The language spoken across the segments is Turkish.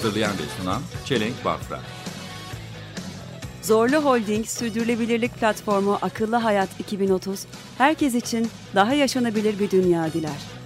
Hazırlayan ve sunan Çelenk Bafra. Zorlu Holding Sürdürülebilirlik Platformu Akıllı Hayat 2030, herkes için daha yaşanabilir bir dünya diler.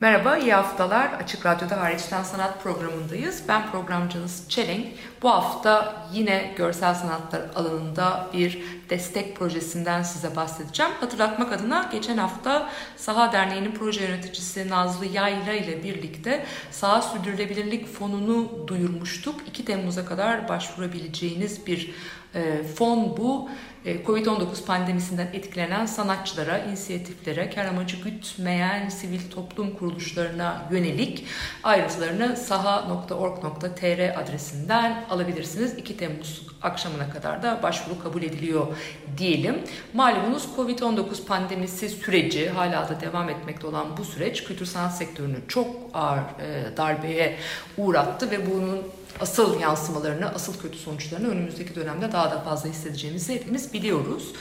Merhaba, iyi haftalar. Açık Radyo'da Hariçten Sanat programındayız. Ben programcınız Çelenk. Bu hafta yine görsel sanatlar alanında bir destek projesinden size bahsedeceğim. Hatırlatmak adına geçen hafta Saha Derneği'nin proje yöneticisi Nazlı Yayla ile birlikte Saha Sürdürülebilirlik Fonu'nu duyurmuştuk. 2 Temmuz'a kadar başvurabileceğiniz bir e, fon bu. E, Covid-19 pandemisinden etkilenen sanatçılara, inisiyatiflere, kar amacı gütmeyen sivil toplum kuruluşlarına yönelik ayrıntılarını saha.org.tr adresinden alabilirsiniz. 2 Temmuz akşamına kadar da başvuru kabul ediliyor diyelim. Malumunuz Covid-19 pandemisi süreci hala da devam etmekte olan bu süreç kültür sanat sektörünü çok ağır e, darbeye uğrattı ve bunun asıl yansımalarını, asıl kötü sonuçlarını önümüzdeki dönemde daha da fazla hissedeceğimizi hepimiz biliyoruz.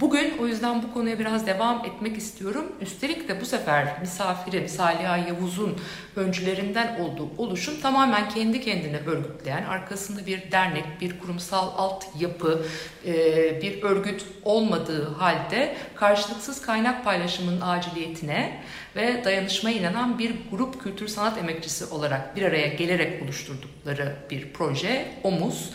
Bugün o yüzden bu konuya biraz devam etmek istiyorum. Üstelik de bu sefer misafiri Saliha Yavuz'un öncülerinden olduğu oluşum tamamen kendi kendine örgütleyen, arkasında bir dernek, bir kurumsal altyapı, e, bir örgüt olmadığı halde karşılıksız kaynak paylaşımının aciliyetine ve dayanışmaya inanan bir grup kültür sanat emekçisi olarak bir araya gelerek oluşturdukları bir proje OMUZ.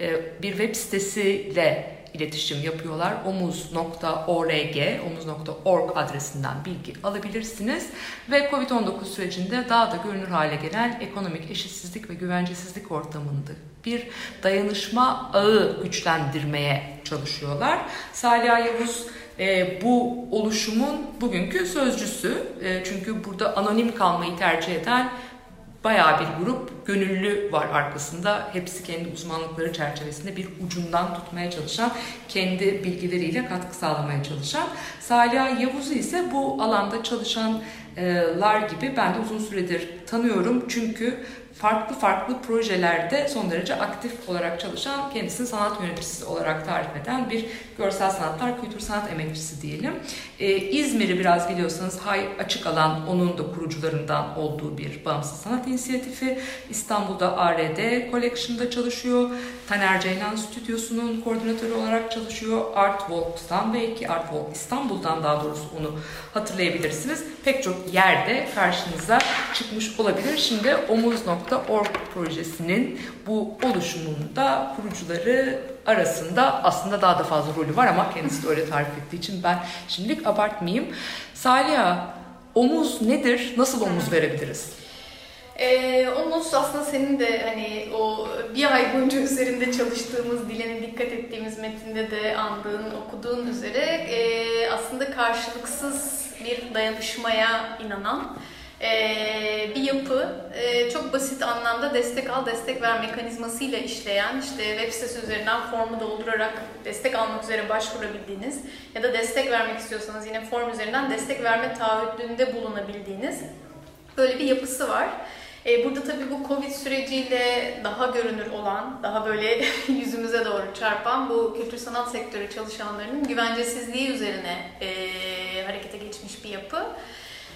E, bir web sitesiyle iletişim yapıyorlar. omuz.org, omuz.org adresinden bilgi alabilirsiniz. Ve Covid-19 sürecinde daha da görünür hale gelen ekonomik eşitsizlik ve güvencesizlik ortamında bir dayanışma ağı güçlendirmeye çalışıyorlar. Salih Yavuz e, bu oluşumun bugünkü sözcüsü. E, çünkü burada anonim kalmayı tercih eden bayağı bir grup gönüllü var arkasında. Hepsi kendi uzmanlıkları çerçevesinde bir ucundan tutmaya çalışan, kendi bilgileriyle katkı sağlamaya çalışan. Salih Yavuz'u ise bu alanda çalışanlar gibi ben de uzun süredir tanıyorum. Çünkü farklı farklı projelerde son derece aktif olarak çalışan, kendisini sanat yöneticisi olarak tarif eden bir görsel sanatlar, kültür sanat emekçisi diyelim. Ee, İzmir'i biraz biliyorsanız Hay Açık Alan onun da kurucularından olduğu bir bağımsız sanat inisiyatifi. İstanbul'da ARD Collection'da çalışıyor. Taner Ceylan Stüdyosu'nun koordinatörü olarak çalışıyor. Art Walk'tan belki Art Walk İstanbul'dan daha doğrusu onu hatırlayabilirsiniz. Pek çok yerde karşınıza çıkmış olabilir. Şimdi omuz.org projesinin bu oluşumunda kurucuları arasında aslında daha da fazla rolü var ama kendisi de öyle tarif ettiği için ben şimdilik abartmayayım. Saliha, omuz nedir? Nasıl omuz verebiliriz? Ee, omuz aslında senin de hani o bir ay boyunca üzerinde çalıştığımız, diline dikkat ettiğimiz metinde de andığın, okuduğun üzere e, aslında karşılıksız bir dayanışmaya inanan bir yapı. E, çok basit anlamda destek al, destek ver mekanizmasıyla işleyen, işte web sitesi üzerinden formu doldurarak destek almak üzere başvurabildiğiniz ya da destek vermek istiyorsanız yine form üzerinden destek verme taahhütünde bulunabildiğiniz böyle bir yapısı var. E, Burada tabii bu Covid süreciyle daha görünür olan, daha böyle yüzümüze doğru çarpan bu kültür sanat sektörü çalışanlarının güvencesizliği üzerine harekete geçmiş bir yapı.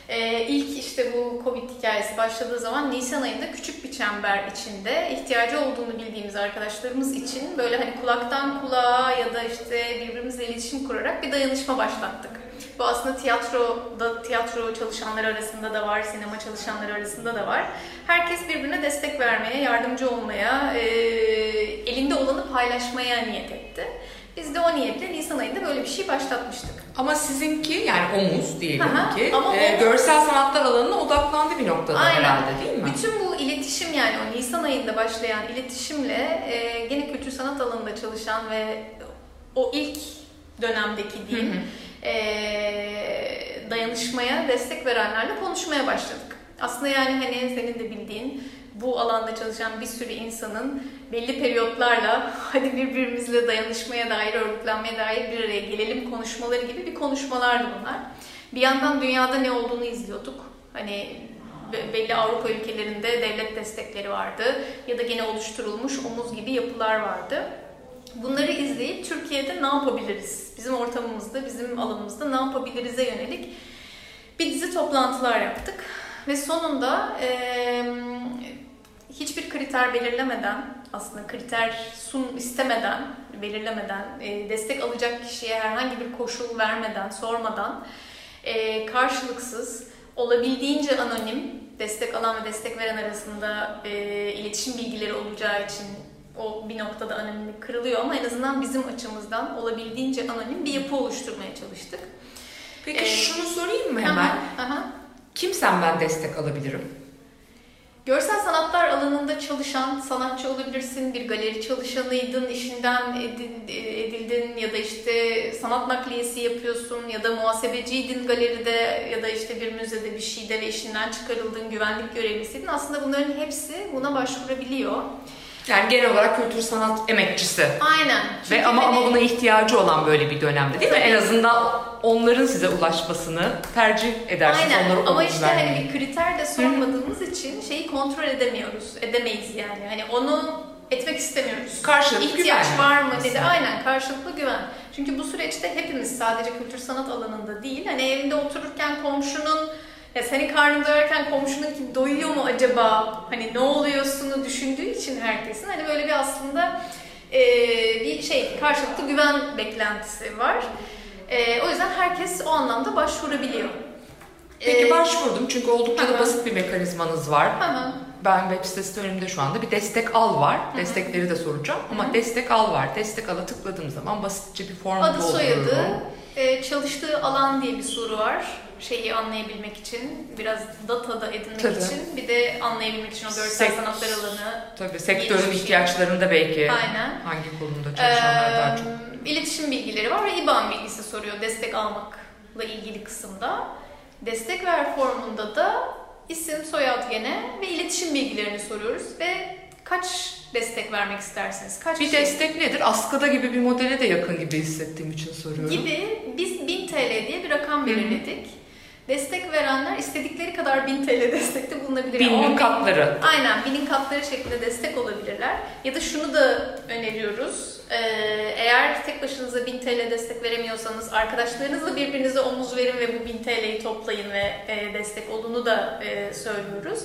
E, ilk işte bu Covid hikayesi başladığı zaman Nisan ayında küçük bir çember içinde ihtiyacı olduğunu bildiğimiz arkadaşlarımız için böyle hani kulaktan kulağa ya da işte birbirimizle iletişim kurarak bir dayanışma başlattık. Bu aslında tiyatroda, tiyatro çalışanları arasında da var, sinema çalışanları arasında da var. Herkes birbirine destek vermeye, yardımcı olmaya, e, elinde olanı paylaşmaya niyet etti. Biz de o niyetle Nisan ayında böyle bir şey başlatmıştık. Ama sizinki yani omuz diyelim Aha, ki ama e, omuz- görsel sanatlar alanına odaklandı bir noktada herhalde değil mi? Bütün bu iletişim yani o Nisan ayında başlayan iletişimle e, gene kültür sanat alanında çalışan ve o ilk dönemdeki diyeyim e, dayanışmaya destek verenlerle konuşmaya başladık. Aslında yani hani senin de bildiğin bu alanda çalışan bir sürü insanın belli periyotlarla hadi birbirimizle dayanışmaya dair, örgütlenmeye dair bir araya gelelim konuşmaları gibi bir konuşmalardı bunlar. Bir yandan dünyada ne olduğunu izliyorduk. Hani be- belli Avrupa ülkelerinde devlet destekleri vardı ya da gene oluşturulmuş omuz gibi yapılar vardı. Bunları izleyip Türkiye'de ne yapabiliriz? Bizim ortamımızda, bizim alanımızda ne yapabiliriz'e yönelik bir dizi toplantılar yaptık. Ve sonunda eee, hiçbir kriter belirlemeden, aslında kriter sun istemeden, belirlemeden, e, destek alacak kişiye herhangi bir koşul vermeden, sormadan, e, karşılıksız, olabildiğince anonim, destek alan ve destek veren arasında e, iletişim bilgileri olacağı için o bir noktada anonimlik kırılıyor ama en azından bizim açımızdan olabildiğince anonim bir yapı oluşturmaya çalıştık. Peki Ee, şunu sorayım mı Aha, hemen? aha. Kimsen ben destek alabilirim? Görsel sanatlar alanında çalışan sanatçı olabilirsin, bir galeri çalışanıydın, işinden edildin ya da işte sanat nakliyesi yapıyorsun ya da muhasebeciydin galeride ya da işte bir müzede bir şeyde ve işinden çıkarıldın, güvenlik görevlisiydin. Aslında bunların hepsi buna başvurabiliyor. Yani genel olarak kültür sanat emekçisi. Aynen. Ve Çünkü ama hani- ama buna ihtiyacı olan böyle bir dönemde değil mi? En azından onların size ulaşmasını tercih edersiniz. Aynen Onlara ama işte vermeyi. hani bir kriter de sormadığımız için şeyi kontrol edemiyoruz, edemeyiz yani. Hani onu etmek istemiyoruz. Karşılıklı İhtiyaç güven var mı dedi. Aynen karşılıklı güven. Çünkü bu süreçte hepimiz sadece kültür sanat alanında değil. Hani evinde otururken komşunun ya senin karnın doyarken komşunun ki doyuyor mu acaba? Hani ne oluyorsunu düşündüğü için herkesin hani böyle bir aslında eee, bir şey karşılıklı güven beklentisi var. Eee, o yüzden herkes o anlamda başvurabiliyor. Peki Ee, başvurdum çünkü oldukça da basit bir mekanizmanız var. Aha. Ben web sitesi önümde şu anda bir destek al var. Destekleri de soracağım ama destek al var. Destek ala tıkladığım zaman basitçe bir form Adı soyadı, e, çalıştığı alan diye bir soru var. Şeyi anlayabilmek için, biraz data da edinmek Tabii. için, bir de anlayabilmek için o görsel Sek- sanatlar alanı. Tabii sektörün ihtiyaçlarını da belki Aynen. hangi kolunda çalışanlar daha çok. Ee, iletişim bilgileri var ve IBAN bilgisi soruyor destek almakla ilgili kısımda. Destek ver formunda da isim, soyad gene ve iletişim bilgilerini soruyoruz ve kaç destek vermek istersiniz? Kaç Bir kişi? destek nedir? Askıda gibi bir modele de yakın gibi hissettiğim için soruyorum. gibi biz 1000 TL diye bir rakam belirledik. Destek verenler istedikleri kadar 1000 TL destekte bulunabilir. Yani Binin 10 bin- katları. Aynen binin katları şeklinde destek olabilirler. Ya da şunu da öneriyoruz. Ee, eğer tek başınıza 1000 TL destek veremiyorsanız arkadaşlarınızla birbirinize omuz verin ve bu 1000 TL'yi toplayın ve e, destek olduğunu da e, söylüyoruz.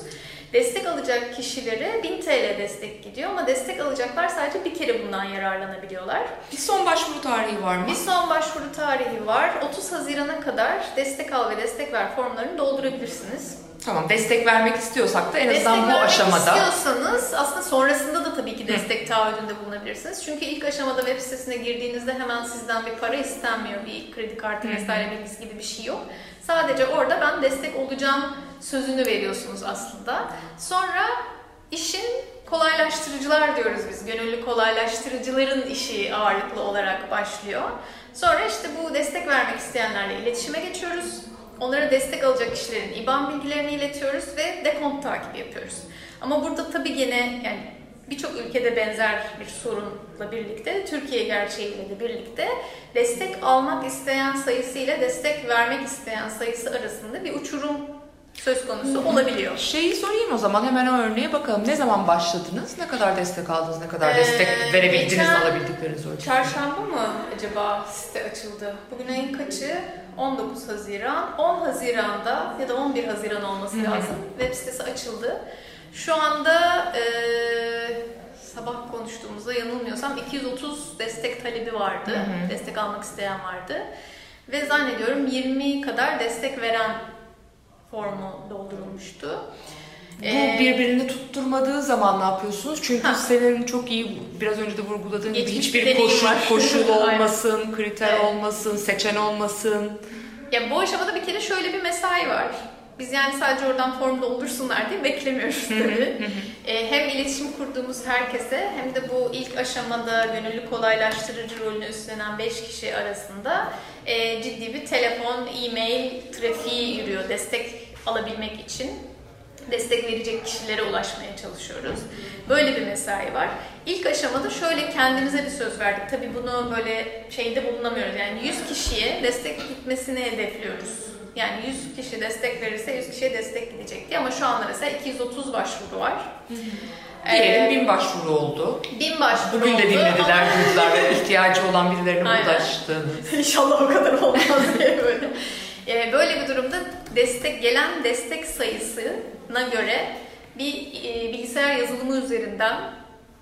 Destek alacak kişilere 1000 TL destek gidiyor ama destek alacaklar sadece bir kere bundan yararlanabiliyorlar. Bir son başvuru tarihi var mı? Bir son başvuru tarihi var. 30 Haziran'a kadar destek al ve destek ver formlarını doldurabilirsiniz. Tamam destek vermek istiyorsak da en azından destek bu vermek aşamada istiyorsanız aslında sonrasında da tabii ki destek taahhüdünde bulunabilirsiniz. Çünkü ilk aşamada web sitesine girdiğinizde hemen sizden bir para istenmiyor. Bir kredi kartı vesaire bilgisi gibi bir şey yok. Sadece orada ben destek olacağım sözünü veriyorsunuz aslında. Sonra işin kolaylaştırıcılar diyoruz biz. Gönüllü kolaylaştırıcıların işi ağırlıklı olarak başlıyor. Sonra işte bu destek vermek isteyenlerle iletişime geçiyoruz. Onlara destek alacak kişilerin IBAN bilgilerini iletiyoruz ve dekont takibi yapıyoruz. Ama burada tabii gene yani birçok ülkede benzer bir sorunla birlikte, Türkiye gerçeğiyle de birlikte destek almak isteyen sayısı ile destek vermek isteyen sayısı arasında bir uçurum söz konusu olabiliyor. Şeyi sorayım o zaman hemen o örneğe bakalım. Ne zaman başladınız? Ne kadar destek aldınız? Ne kadar Ee, destek verebildiniz alabildikleriniz ölçüsünde? Çarşamba mı acaba site açıldı? Bugün ayın kaçı? 19 Haziran. 10 Haziran'da ya da 11 Haziran olması lazım. Web sitesi açıldı. Şu anda e, sabah konuştuğumuzda yanılmıyorsam 230 destek talebi vardı. Hı hı. Destek almak isteyen vardı. Ve zannediyorum 20 kadar destek veren formu doldurulmuştu. Bu Ee, birbirini tutturmadığı zaman ne yapıyorsunuz? Çünkü Ha. senin çok iyi biraz önce de vurguladığın gibi hiçbir koşul, koşul olmasın, kriter Evet. olmasın, seçen olmasın. Ya bu aşamada bir kere şöyle bir mesai var. Biz yani sadece oradan form doldursunlar diye beklemiyoruz tabii. Ee, hem iletişim kurduğumuz herkese hem de bu ilk aşamada gönüllü kolaylaştırıcı rolünü üstlenen 5 kişi arasında e, ciddi bir telefon, e-mail trafiği yürüyor destek alabilmek için. destek verecek kişilere ulaşmaya çalışıyoruz. Böyle bir mesai var. İlk aşamada şöyle kendimize bir söz verdik. Tabii bunu böyle şeyde bulunamıyoruz. Yani 100 kişiye destek gitmesini hedefliyoruz. Yani 100 kişi destek verirse 100 kişiye destek gidecek diye ama şu anda mesela 230 başvuru var. Diyelim Ee, bin başvuru oldu. bin başvuru Bugün de oldu dinlediler ama- duydular ve ihtiyacı olan birilerine Aynen. ulaştığınız. İnşallah o kadar olmaz diye böyle. Ee, böyle bir durumda destek gelen destek sayısına göre bir e, bilgisayar yazılımı üzerinden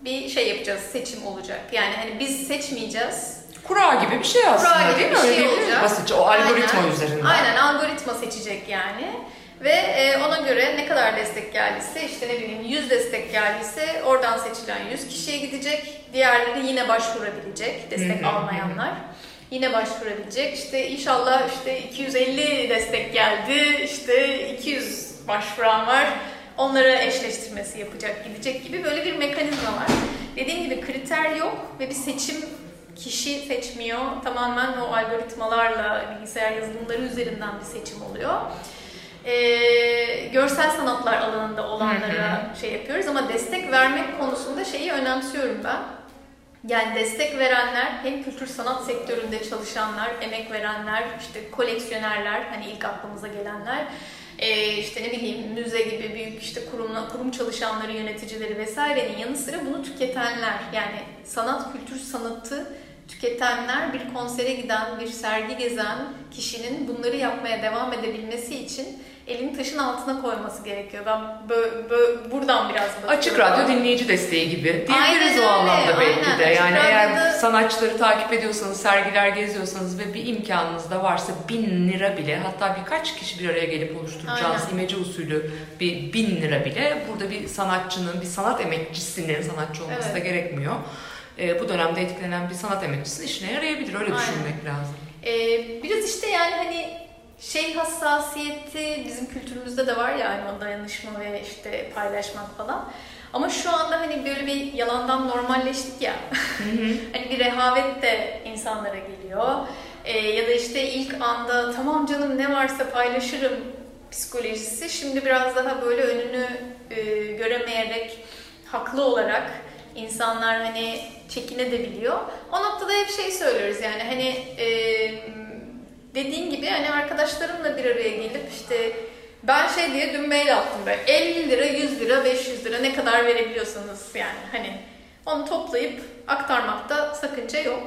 bir şey yapacağız, seçim olacak. Yani hani biz seçmeyeceğiz. Kura gibi bir şey aslında Kura gibi bir şey olacak. Basitçe o algoritma Aynen. üzerinden. Aynen algoritma seçecek yani. Ve e, ona göre ne kadar destek geldiyse işte ne bileyim 100 destek geldiyse oradan seçilen 100 kişiye gidecek. Diğerleri yine başvurabilecek destek Hı hı. almayanlar. Yine başvurabilecek. İşte inşallah işte 250 destek geldi. işte 200 başvuran var. Onlara eşleştirmesi yapacak, gidecek gibi böyle bir mekanizma var. Dediğim gibi kriter yok ve bir seçim kişi seçmiyor. Tamamen o algoritmalarla bilgisayar yazılımları üzerinden bir seçim oluyor. Ee, görsel sanatlar alanında olanlara şey yapıyoruz ama destek vermek konusunda şeyi önemsiyorum ben. Yani destek verenler hem kültür sanat sektöründe çalışanlar, emek verenler, işte koleksiyonerler, hani ilk aklımıza gelenler, ee, işte ne bileyim müze gibi büyük işte kurumla, kurum çalışanları, yöneticileri vesairenin yanı sıra bunu tüketenler. Yani sanat, kültür sanatı tüketenler bir konsere giden, bir sergi gezen kişinin bunları yapmaya devam edebilmesi için elini taşın altına koyması gerekiyor. Ben bö- bö- buradan biraz bakıyorum. Açık radyo dinleyici desteği gibi diyebiliriz o anlamda belki aynen. de. Açık Yani eğer radyoda- sanatçıları takip ediyorsanız, sergiler geziyorsanız ve bir imkanınız da varsa bin lira bile hatta birkaç kişi bir araya gelip oluşturacağınız Aynen. imece usulü bir bin lira bile burada bir sanatçının, bir sanat emekçisinin sanatçı olması Evet. da gerekmiyor. Ee, bu dönemde etkilenen bir sanat emekçisinin işine yarayabilir. Öyle Aynen. düşünmek lazım. Ee, biraz işte yani hani şey hassasiyeti bizim kültürümüzde de var ya hani o dayanışma ve işte paylaşmak falan. Ama şu anda hani böyle bir yalandan normalleştik ya. hani bir rehavet de insanlara geliyor. Ee, ya da işte ilk anda tamam canım ne varsa paylaşırım psikolojisi. Şimdi biraz daha böyle önünü e, göremeyerek haklı olarak insanlar hani çekinebiliyor. O noktada hep şey söylüyoruz yani hani e, dediğin gibi hani arkadaşlarımla bir araya gelip işte ben şey diye dün mail attım böyle 50 lira, 100 lira, 500 lira ne kadar verebiliyorsanız yani hani onu toplayıp aktarmakta sakınca yok.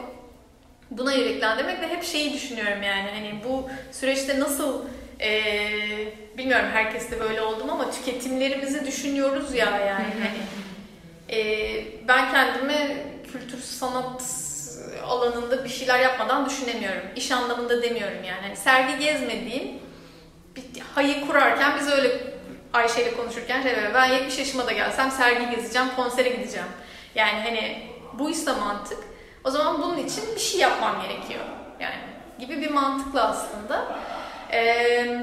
Buna yüreklendirmek ve hep şeyi düşünüyorum yani hani bu süreçte nasıl e, bilmiyorum herkes de böyle oldum ama tüketimlerimizi düşünüyoruz ya yani hani e, ben kendimi kültür sanat alanında bir şeyler yapmadan düşünemiyorum. İş anlamında demiyorum yani. Hani sergi gezmediğim bir hayı kurarken biz öyle Ayşe ile konuşurken şey böyle, ben 70 yaşıma da gelsem sergi gezeceğim, konsere gideceğim. Yani hani buysa mantık. O zaman bunun için bir şey yapmam gerekiyor. Yani gibi bir mantıkla aslında. Ee,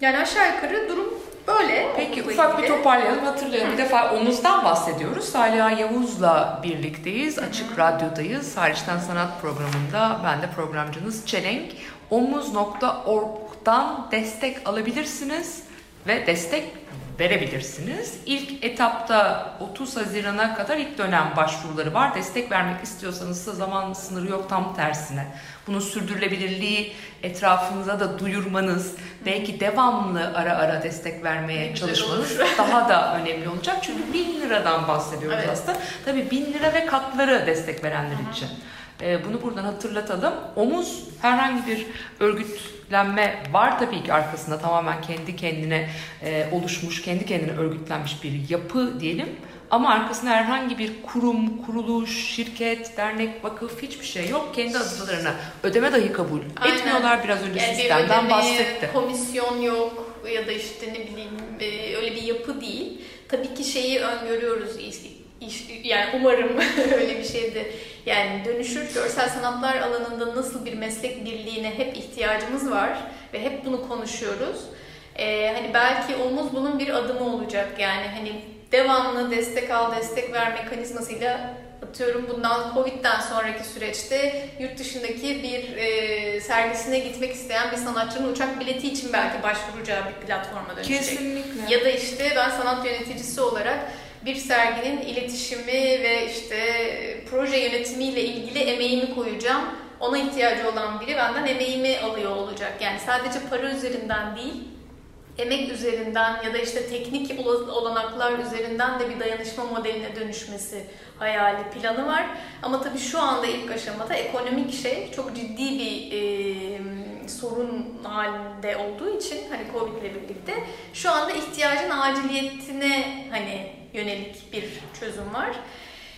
yani aşağı yukarı durum böyle. Peki ufak bir toparlayalım hatırlayalım. Bir defa omuzdan bahsediyoruz. Saliha Yavuz'la birlikteyiz. Açık Radyo'dayız. Hariçten Sanat programında ben de programcınız Çelenk. Omuz.org'dan destek alabilirsiniz ve destek verebilirsiniz. İlk etapta 30 Haziran'a kadar ilk dönem başvuruları var. Destek vermek istiyorsanız da zaman sınırı yok tam tersine. Bunun sürdürülebilirliği etrafınıza da duyurmanız, belki devamlı ara ara destek vermeye Güzel çalışmanız daha da önemli olacak. Çünkü 1000 liradan bahsediyoruz Evet. aslında. Tabii 1000 lira ve katları destek verenler için. Ee, bunu buradan hatırlatalım. Omuz herhangi bir örgütlenme var tabii ki arkasında tamamen kendi kendine e, oluşmuş, kendi kendine örgütlenmiş bir yapı diyelim. Ama arkasında herhangi bir kurum, kuruluş, şirket, dernek, vakıf hiçbir şey yok. Kendi adılarına ödeme dahi kabul Aynen. etmiyorlar. Biraz önce Yani sistemden ödeme, bahsetti. komisyon yok ya da işte ne bileyim e, öyle bir yapı değil. Tabii ki şeyi öngörüyoruz iş, yani umarım öyle bir şeydi. Yani dönüşür görsel sanatlar alanında nasıl bir meslek birliğine hep ihtiyacımız var ve hep bunu konuşuyoruz. Ee, hani belki omuz bunun bir adımı olacak yani hani devamlı destek al destek ver mekanizmasıyla atıyorum bundan Covid'den sonraki süreçte yurt dışındaki bir e, sergisine gitmek isteyen bir sanatçının uçak bileti için belki başvuracağı bir platforma dönüşecek. Kesinlikle. Ya da işte ben sanat yöneticisi olarak bir serginin iletişimi ve işte proje yönetimiyle ilgili emeğimi koyacağım. Ona ihtiyacı olan biri benden emeğimi alıyor olacak. Yani sadece para üzerinden değil, emek üzerinden ya da işte teknik ola- olanaklar üzerinden de bir dayanışma modeline dönüşmesi hayali, planı var. Ama tabii şu anda ilk aşamada ekonomik şey çok ciddi bir e, sorun halinde olduğu için hani Covid ile birlikte şu anda ihtiyacın aciliyetine hani yönelik bir çözüm var.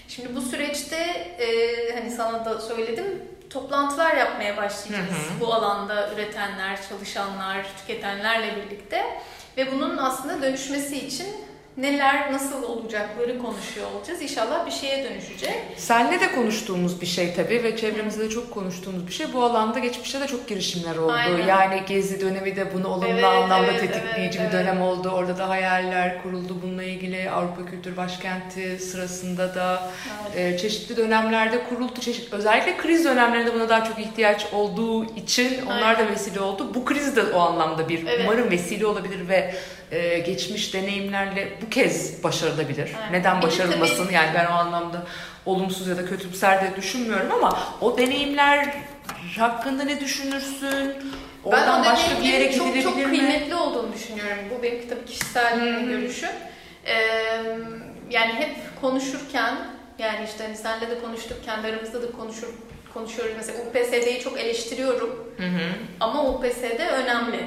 Şimdi bu süreçte e, hani sana da söyledim toplantılar yapmaya başlayacağız. Bu alanda üretenler, çalışanlar, tüketenlerle birlikte ve bunun aslında dönüşmesi için neler nasıl olacakları konuşuyor olacağız. İnşallah bir şeye dönüşecek. Senle de konuştuğumuz bir şey tabii ve çevremizde de çok konuştuğumuz bir şey. Bu alanda geçmişte de çok girişimler oldu. Aynen. Yani Gezi dönemi de bunu olumlu Evet, anlamda evet, tetikleyici evet, bir evet. dönem oldu. Orada da hayaller kuruldu bununla ilgili. Avrupa Kültür Başkenti sırasında da e, çeşitli dönemlerde kuruldu. Çeşit, özellikle kriz dönemlerinde buna daha çok ihtiyaç olduğu için onlar da Aynen. vesile oldu. Bu kriz de o anlamda bir Evet. umarım vesile olabilir ve e, geçmiş deneyimlerle bu kez başarılabilir. Aynen. Neden başarılmasın? Yani ben o anlamda olumsuz ya da kötümser de düşünmüyorum ama o deneyimler hakkında ne düşünürsün? Oradan ben başka bir yere çok gidilebilir çok mi? kıymetli olduğunu düşünüyorum. Bu benim tabii kişisel görüşüm. Ee, yani hep konuşurken yani işte hani senle de konuştuk, kendi aramızda da konuşur, konuşuyoruz. Mesela UPSD'yi çok eleştiriyorum Hı hı. ama UPSD önemli.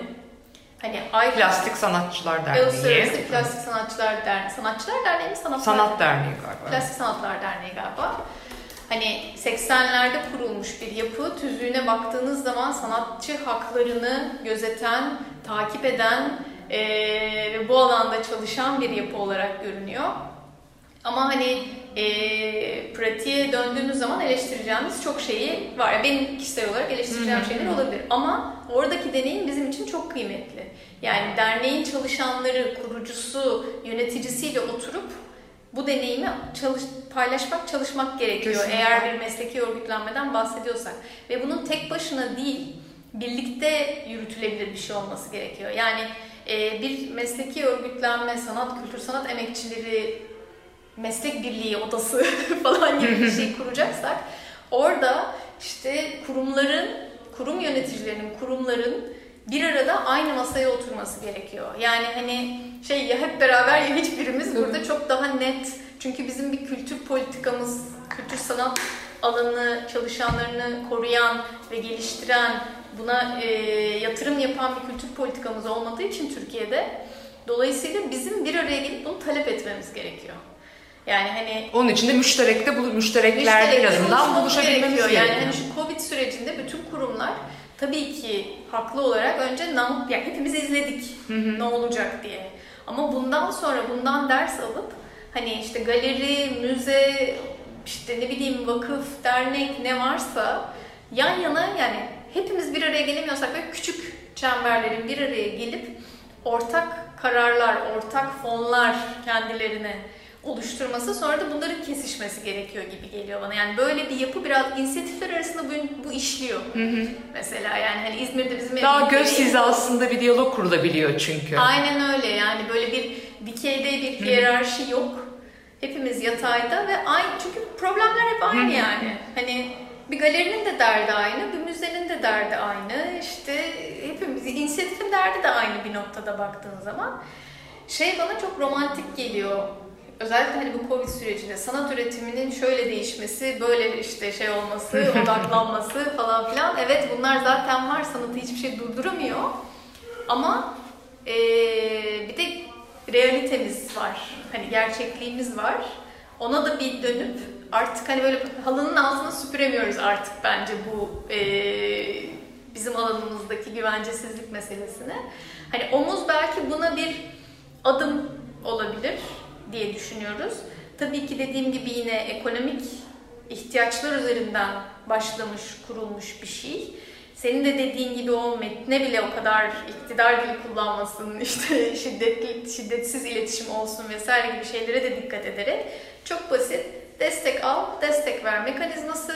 Hani ay Plastik Sanatçılar Derneği. Uluslararası Plastik Sanatçılar Derneği. Sanatçılar Derneği mi? Sanatçılar Sanat Derneği galiba. Plastik Sanatlar Derneği galiba. Hani 80'lerde kurulmuş bir yapı. Tüzüğüne baktığınız zaman sanatçı haklarını gözeten, takip eden ve bu alanda çalışan bir yapı olarak görünüyor. Ama hani eee pratiğe döndüğünüz zaman eleştireceğimiz çok şeyi var. Yani benim kişisel olarak eleştireceğim şeyler olabilir. Ama oradaki deneyim bizim için çok kıymetli. Yani derneğin çalışanları, kurucusu, yöneticisiyle oturup bu deneyimi çalış, paylaşmak, çalışmak gerekiyor. Kesinlikle. Eğer bir mesleki örgütlenmeden bahsediyorsak. Ve bunun tek başına değil, birlikte yürütülebilir bir şey olması gerekiyor. Yani e, bir mesleki örgütlenme, sanat, kültür sanat emekçileri meslek birliği odası falan gibi bir şey kuracaksak orada işte kurumların, kurum yöneticilerinin, kurumların bir arada aynı masaya oturması gerekiyor. Yani hani şey ya hep beraber ya hiçbirimiz burada çok daha net. Çünkü bizim bir kültür politikamız, kültür sanat alanı çalışanlarını koruyan ve geliştiren, buna e, yatırım yapan bir kültür politikamız olmadığı için Türkiye'de dolayısıyla bizim bir araya gelip bunu talep etmemiz gerekiyor. Yani hani Onun için de müşterekte, bu müştereklerde Müşterek en azından buluşabilmemiz gerekiyor. Yani hani şu Covid sürecinde bütün kurumlar tabii ki haklı olarak önce yap- yani hepimiz izledik ne olacak diye. Ama bundan sonra bundan ders alıp hani işte galeri, müze, işte ne bileyim vakıf, dernek ne varsa yan yana yani hepimiz bir araya gelemiyorsak böyle küçük çemberlerin bir araya gelip ortak kararlar, ortak fonlar kendilerine oluşturması sonra da bunların kesişmesi gerekiyor gibi geliyor bana. Yani böyle bir yapı biraz inisiyatifler arasında bu, bu işliyor. Mesela yani hani İzmir'de bizim Daha göz yeri- hizasında bir diyalog kurulabiliyor çünkü. Aynen öyle yani böyle bir dikeyde bir hiyerarşi yok. Hepimiz yatayda ve aynı çünkü problemler hep aynı yani. Hani bir galerinin de derdi aynı, bir müzenin de derdi aynı. İşte hepimiz inisiyatifin derdi de aynı bir noktada baktığın zaman. Şey bana çok romantik geliyor. Özellikle hani bu Covid sürecinde sanat üretiminin şöyle değişmesi, böyle işte şey olması, odaklanması falan filan. Evet bunlar zaten var. Sanatı hiçbir şey durduramıyor. Ama eee, bir de realitemiz var. Hani gerçekliğimiz var. Ona da bir dönüp artık hani böyle halının altına süpüremiyoruz artık bence bu eee, bizim alanımızdaki güvencesizlik meselesini. Hani omuz belki buna bir adım olabilir diye düşünüyoruz. Tabii ki dediğim gibi yine ekonomik ihtiyaçlar üzerinden başlamış, kurulmuş bir şey. senin de dediğin gibi o metne bile o kadar iktidar dili kullanmasın, işte şiddetli, şiddetsiz iletişim olsun vesaire gibi şeylere de dikkat ederek çok basit destek al, destek ver mekanizması.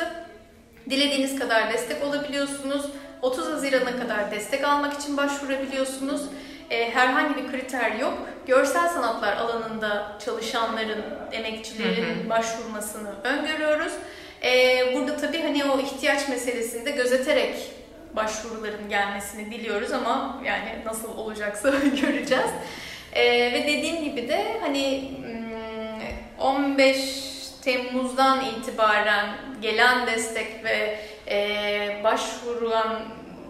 Dilediğiniz kadar destek olabiliyorsunuz. 30 Haziran'a kadar destek almak için başvurabiliyorsunuz. E, herhangi bir kriter yok. Görsel sanatlar alanında çalışanların, emekçilerin başvurmasını öngörüyoruz. E, burada tabii hani o ihtiyaç meselesini de gözeterek başvuruların gelmesini diliyoruz ama yani nasıl olacaksa göreceğiz. E, ve dediğim gibi de hani hmm, 15 Temmuz'dan itibaren gelen destek ve e, başvurulan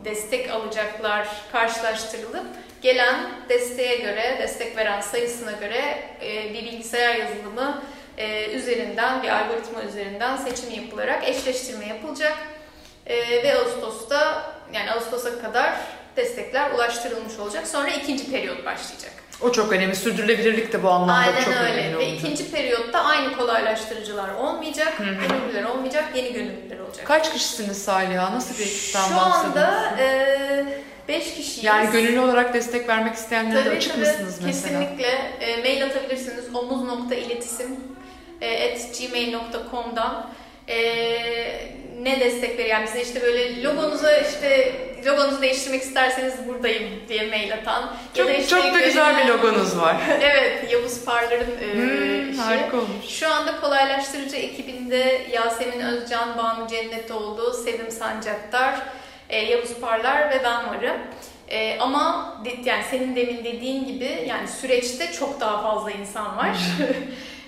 destek alacaklar karşılaştırılıp gelen desteğe göre, destek veren sayısına göre e, bir bilgisayar yazılımı e, üzerinden, bir algoritma üzerinden seçim yapılarak eşleştirme yapılacak. E, ve Ağustos'ta, yani Ağustos'a kadar destekler ulaştırılmış olacak. Sonra ikinci periyot başlayacak. O çok önemli. Sürdürülebilirlik de bu anlamda Aynen çok öyle. önemli Ve olacak. ikinci periyotta aynı kolaylaştırıcılar olmayacak, gönüllüler olmayacak, yeni gönüllüler olacak. Kaç kişisiniz Saliha? Nasıl bir ekipten Şu bahsediyorsunuz? anda 5 kişiyiz. Yani gönüllü olarak destek vermek isteyenlere de Tabii, açık tabii. mısınız mesela? Kesinlikle. E, mail atabilirsiniz omuz.iletisim e, at gmail.com'dan e, ne destek yani bize işte böyle logonuza işte logonuzu değiştirmek isterseniz buradayım diye mail atan Çok, ya da işte çok da güzel bir logonuz var. evet Yavuz Parlar'ın e, Hmm, işi. harika olmuş. Şu anda kolaylaştırıcı ekibinde Yasemin Özcan, Banu Cennetoğlu, Sevim Sancaktar, e, Yavuz Parlar ve ben varım. E, ama de- yani senin demin dediğin gibi yani süreçte çok daha fazla insan var.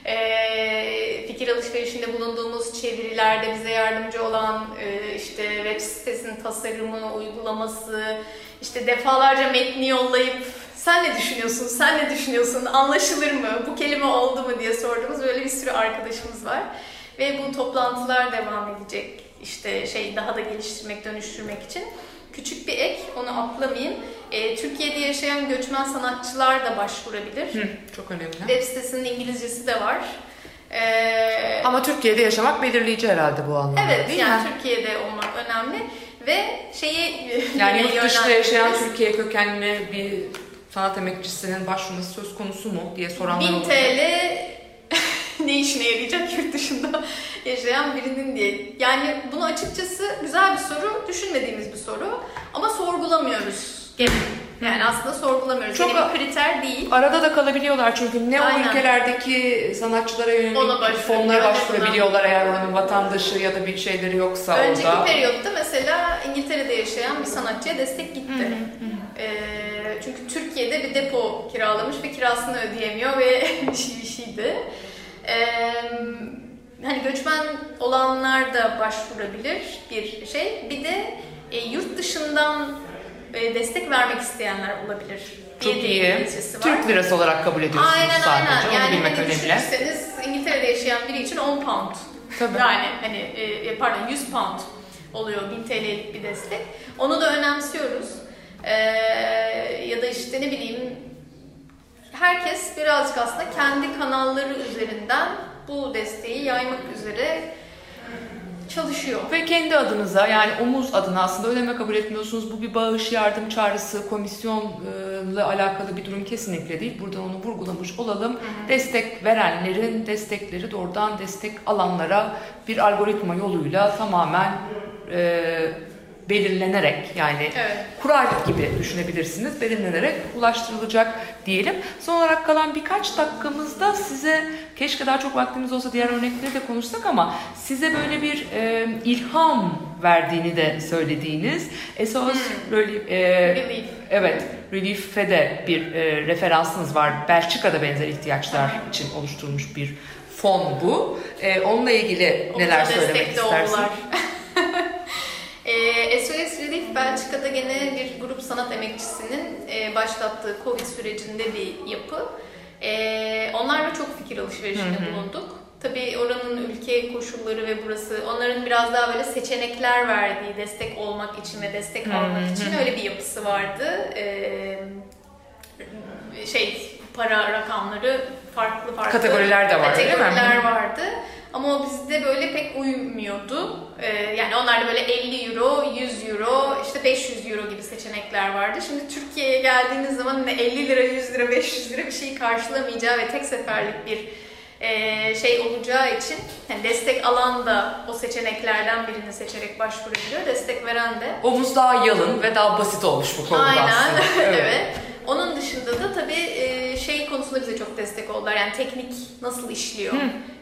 E, fikir alışverişinde bulunduğumuz çevirilerde bize yardımcı olan e, işte web sitesinin tasarımı, uygulaması, işte defalarca metni yollayıp sen ne düşünüyorsun, sen ne düşünüyorsun, anlaşılır mı, bu kelime oldu mu diye sorduğumuz böyle bir sürü arkadaşımız var. Ve bu toplantılar devam edecek işte şey daha da geliştirmek, dönüştürmek için. Küçük bir ek, onu atlamayayım. Ee, Türkiye'de yaşayan göçmen sanatçılar da başvurabilir. Hı, çok önemli. Web sitesinin İngilizcesi de var. Ee, Ama Türkiye'de yaşamak belirleyici herhalde bu anlamda evet, değil yani mi? Türkiye'de olmak önemli ve şeyi Yani yurt dışında yaşayan. Türkiye kökenli bir sanat emekçisinin başvurması söz konusu mu diye soranlar 1000 oldu. TL ne işine yarayacak yurt dışında yaşayan birinin diye. Yani bunu açıkçası güzel bir soru, düşünmediğimiz bir soru ama sorgulamıyoruz gene. Yani aslında sorgulamıyoruz. Çok- Çok bir kriter değil. Arada da kalabiliyorlar çünkü ne Aynen. o ülkelerdeki sanatçılara yönelik fonlara başvurabiliyorlar eğer oranın vatandaşı ya da bir şeyleri yoksa Önceki orada. periyotta mesela İngiltere'de yaşayan bir sanatçıya destek gitti. Ee, çünkü Türkiye'de bir depo kiralamış ve kirasını ödeyemiyor ve bir şey bir şeydi. Ee, hani göçmen olanlar da başvurabilir bir şey. Bir de e, yurt dışından e, destek vermek isteyenler olabilir. Çok diye iyi. Türk lirası olarak kabul ediyorsunuz Aynen sadece. aynen. Onu Yani bilmek hani önemli. düşünürseniz İngiltere'de yaşayan biri için 10 pound. Tabii. Yani hani e, pardon 100 pound oluyor 1000 TL'lik bir destek. Onu da önemsiyoruz. Ee, ya da işte ne bileyim herkes birazcık aslında kendi kanalları üzerinden bu desteği yaymak üzere çalışıyor. Ve kendi adınıza yani omuz adına aslında ödeme kabul etmiyorsunuz. Bu bir bağış yardım çağrısı, komisyonla alakalı bir durum kesinlikle değil. Buradan onu vurgulamış olalım. Destek verenlerin destekleri doğrudan destek alanlara bir algoritma yoluyla tamamen e, belirlenerek yani Evet. kural gibi düşünebilirsiniz. Belirlenerek ulaştırılacak diyelim. Son olarak kalan birkaç dakikamızda size keşke daha çok vaktimiz olsa diğer örnekleri de konuşsak ama size böyle bir e, ilham verdiğini de söylediğiniz SOS Relief, e, Relief. evet Relief'e de bir e, referansınız var. Belçika'da benzer ihtiyaçlar için oluşturulmuş bir fon bu. E, onunla ilgili neler Omuza söylemek istersin? oldular. Ee, SOS Relief Belçika'da gene bir grup sanat emekçisinin e, başlattığı Covid sürecinde bir yapı. Ee, onlarla çok fikir alışverişinde bulunduk. Tabii oranın ülke koşulları ve burası onların biraz daha böyle seçenekler verdiği destek olmak için ve destek almak için öyle bir yapısı vardı. Ee, şey para rakamları farklı farklı Kategoriler de var, değil mi? kategoriler vardı. Ama o bizde böyle pek uymuyordu. Ee, yani onlarda böyle 50 euro, 100 euro, işte 500 euro gibi seçenekler vardı. Şimdi Türkiye'ye geldiğiniz zaman ne 50 lira, 100 lira, 500 lira bir şeyi karşılamayacağı ve tek seferlik bir e, şey olacağı için yani destek alan da o seçeneklerden birini seçerek başvurabiliyor. Destek veren de Omuz daha yalın ve daha basit olmuş bu konuda Aynen. aslında. evet. Onun dışında da tabii e, şey konusunda bize çok destek oldular. Yani teknik nasıl işliyor?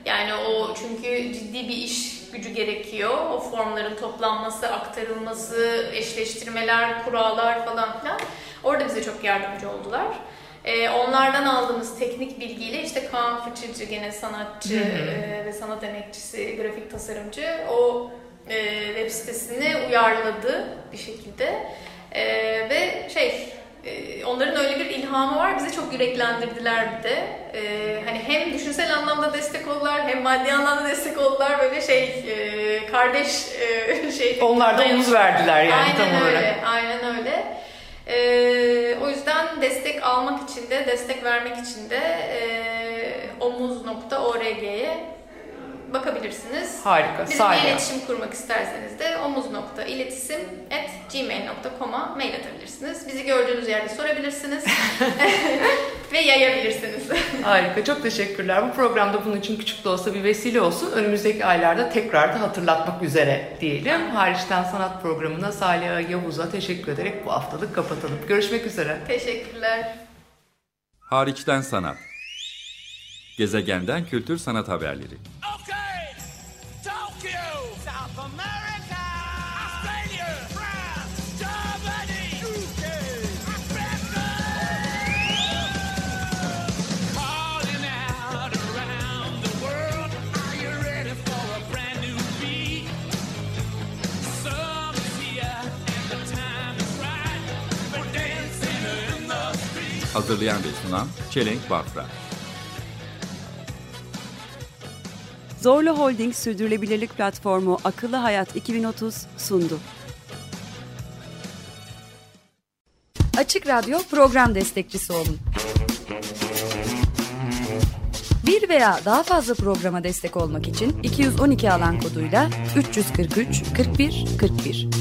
Yani o çünkü ciddi bir iş gücü gerekiyor. O formların toplanması, aktarılması, eşleştirmeler, kurallar falan filan. Orada bize çok yardımcı oldular. E, onlardan aldığımız teknik bilgiyle işte Kaan Fıçıcı gene sanatçı e, ve sanat emekçisi, grafik tasarımcı o e, web sitesini uyarladı bir şekilde. E, ve şey e, onların öyle bir ilhamı var. Bizi çok yüreklendirdiler bir de. E, hani hem düşünsel anlamda destek oldular hem maddi anlamda destek oldular. Böyle şey e, kardeş e, şey. Onlar da omuz verdiler yani aynen tam öyle, olarak. Aynen öyle. E, o yüzden destek almak için de, destek vermek için de e, omuz.org'ye bakabilirsiniz. Harika, Bizimle sahne. iletişim kurmak isterseniz de omuz.iletisim.gmail.com'a mail atabilirsiniz. Bizi gördüğünüz yerde sorabilirsiniz ve yayabilirsiniz. Harika, çok teşekkürler. Bu programda bunun için küçük de olsa bir vesile olsun. Önümüzdeki aylarda tekrar da hatırlatmak üzere diyelim. Hariçten Sanat programına Salih Yavuz'a teşekkür ederek bu haftalık kapatalım. Görüşmek üzere. Teşekkürler. Hariçten sanat. Gezegenden kültür sanat haberleri. Hazırlayan ve sunan Çelenk Bafra. Zorlu Holding Sürdürülebilirlik Platformu Akıllı Hayat 2030 sundu. Açık Radyo program destekçisi olun. Bir veya daha fazla programa destek olmak için 212 alan koduyla 343 41 41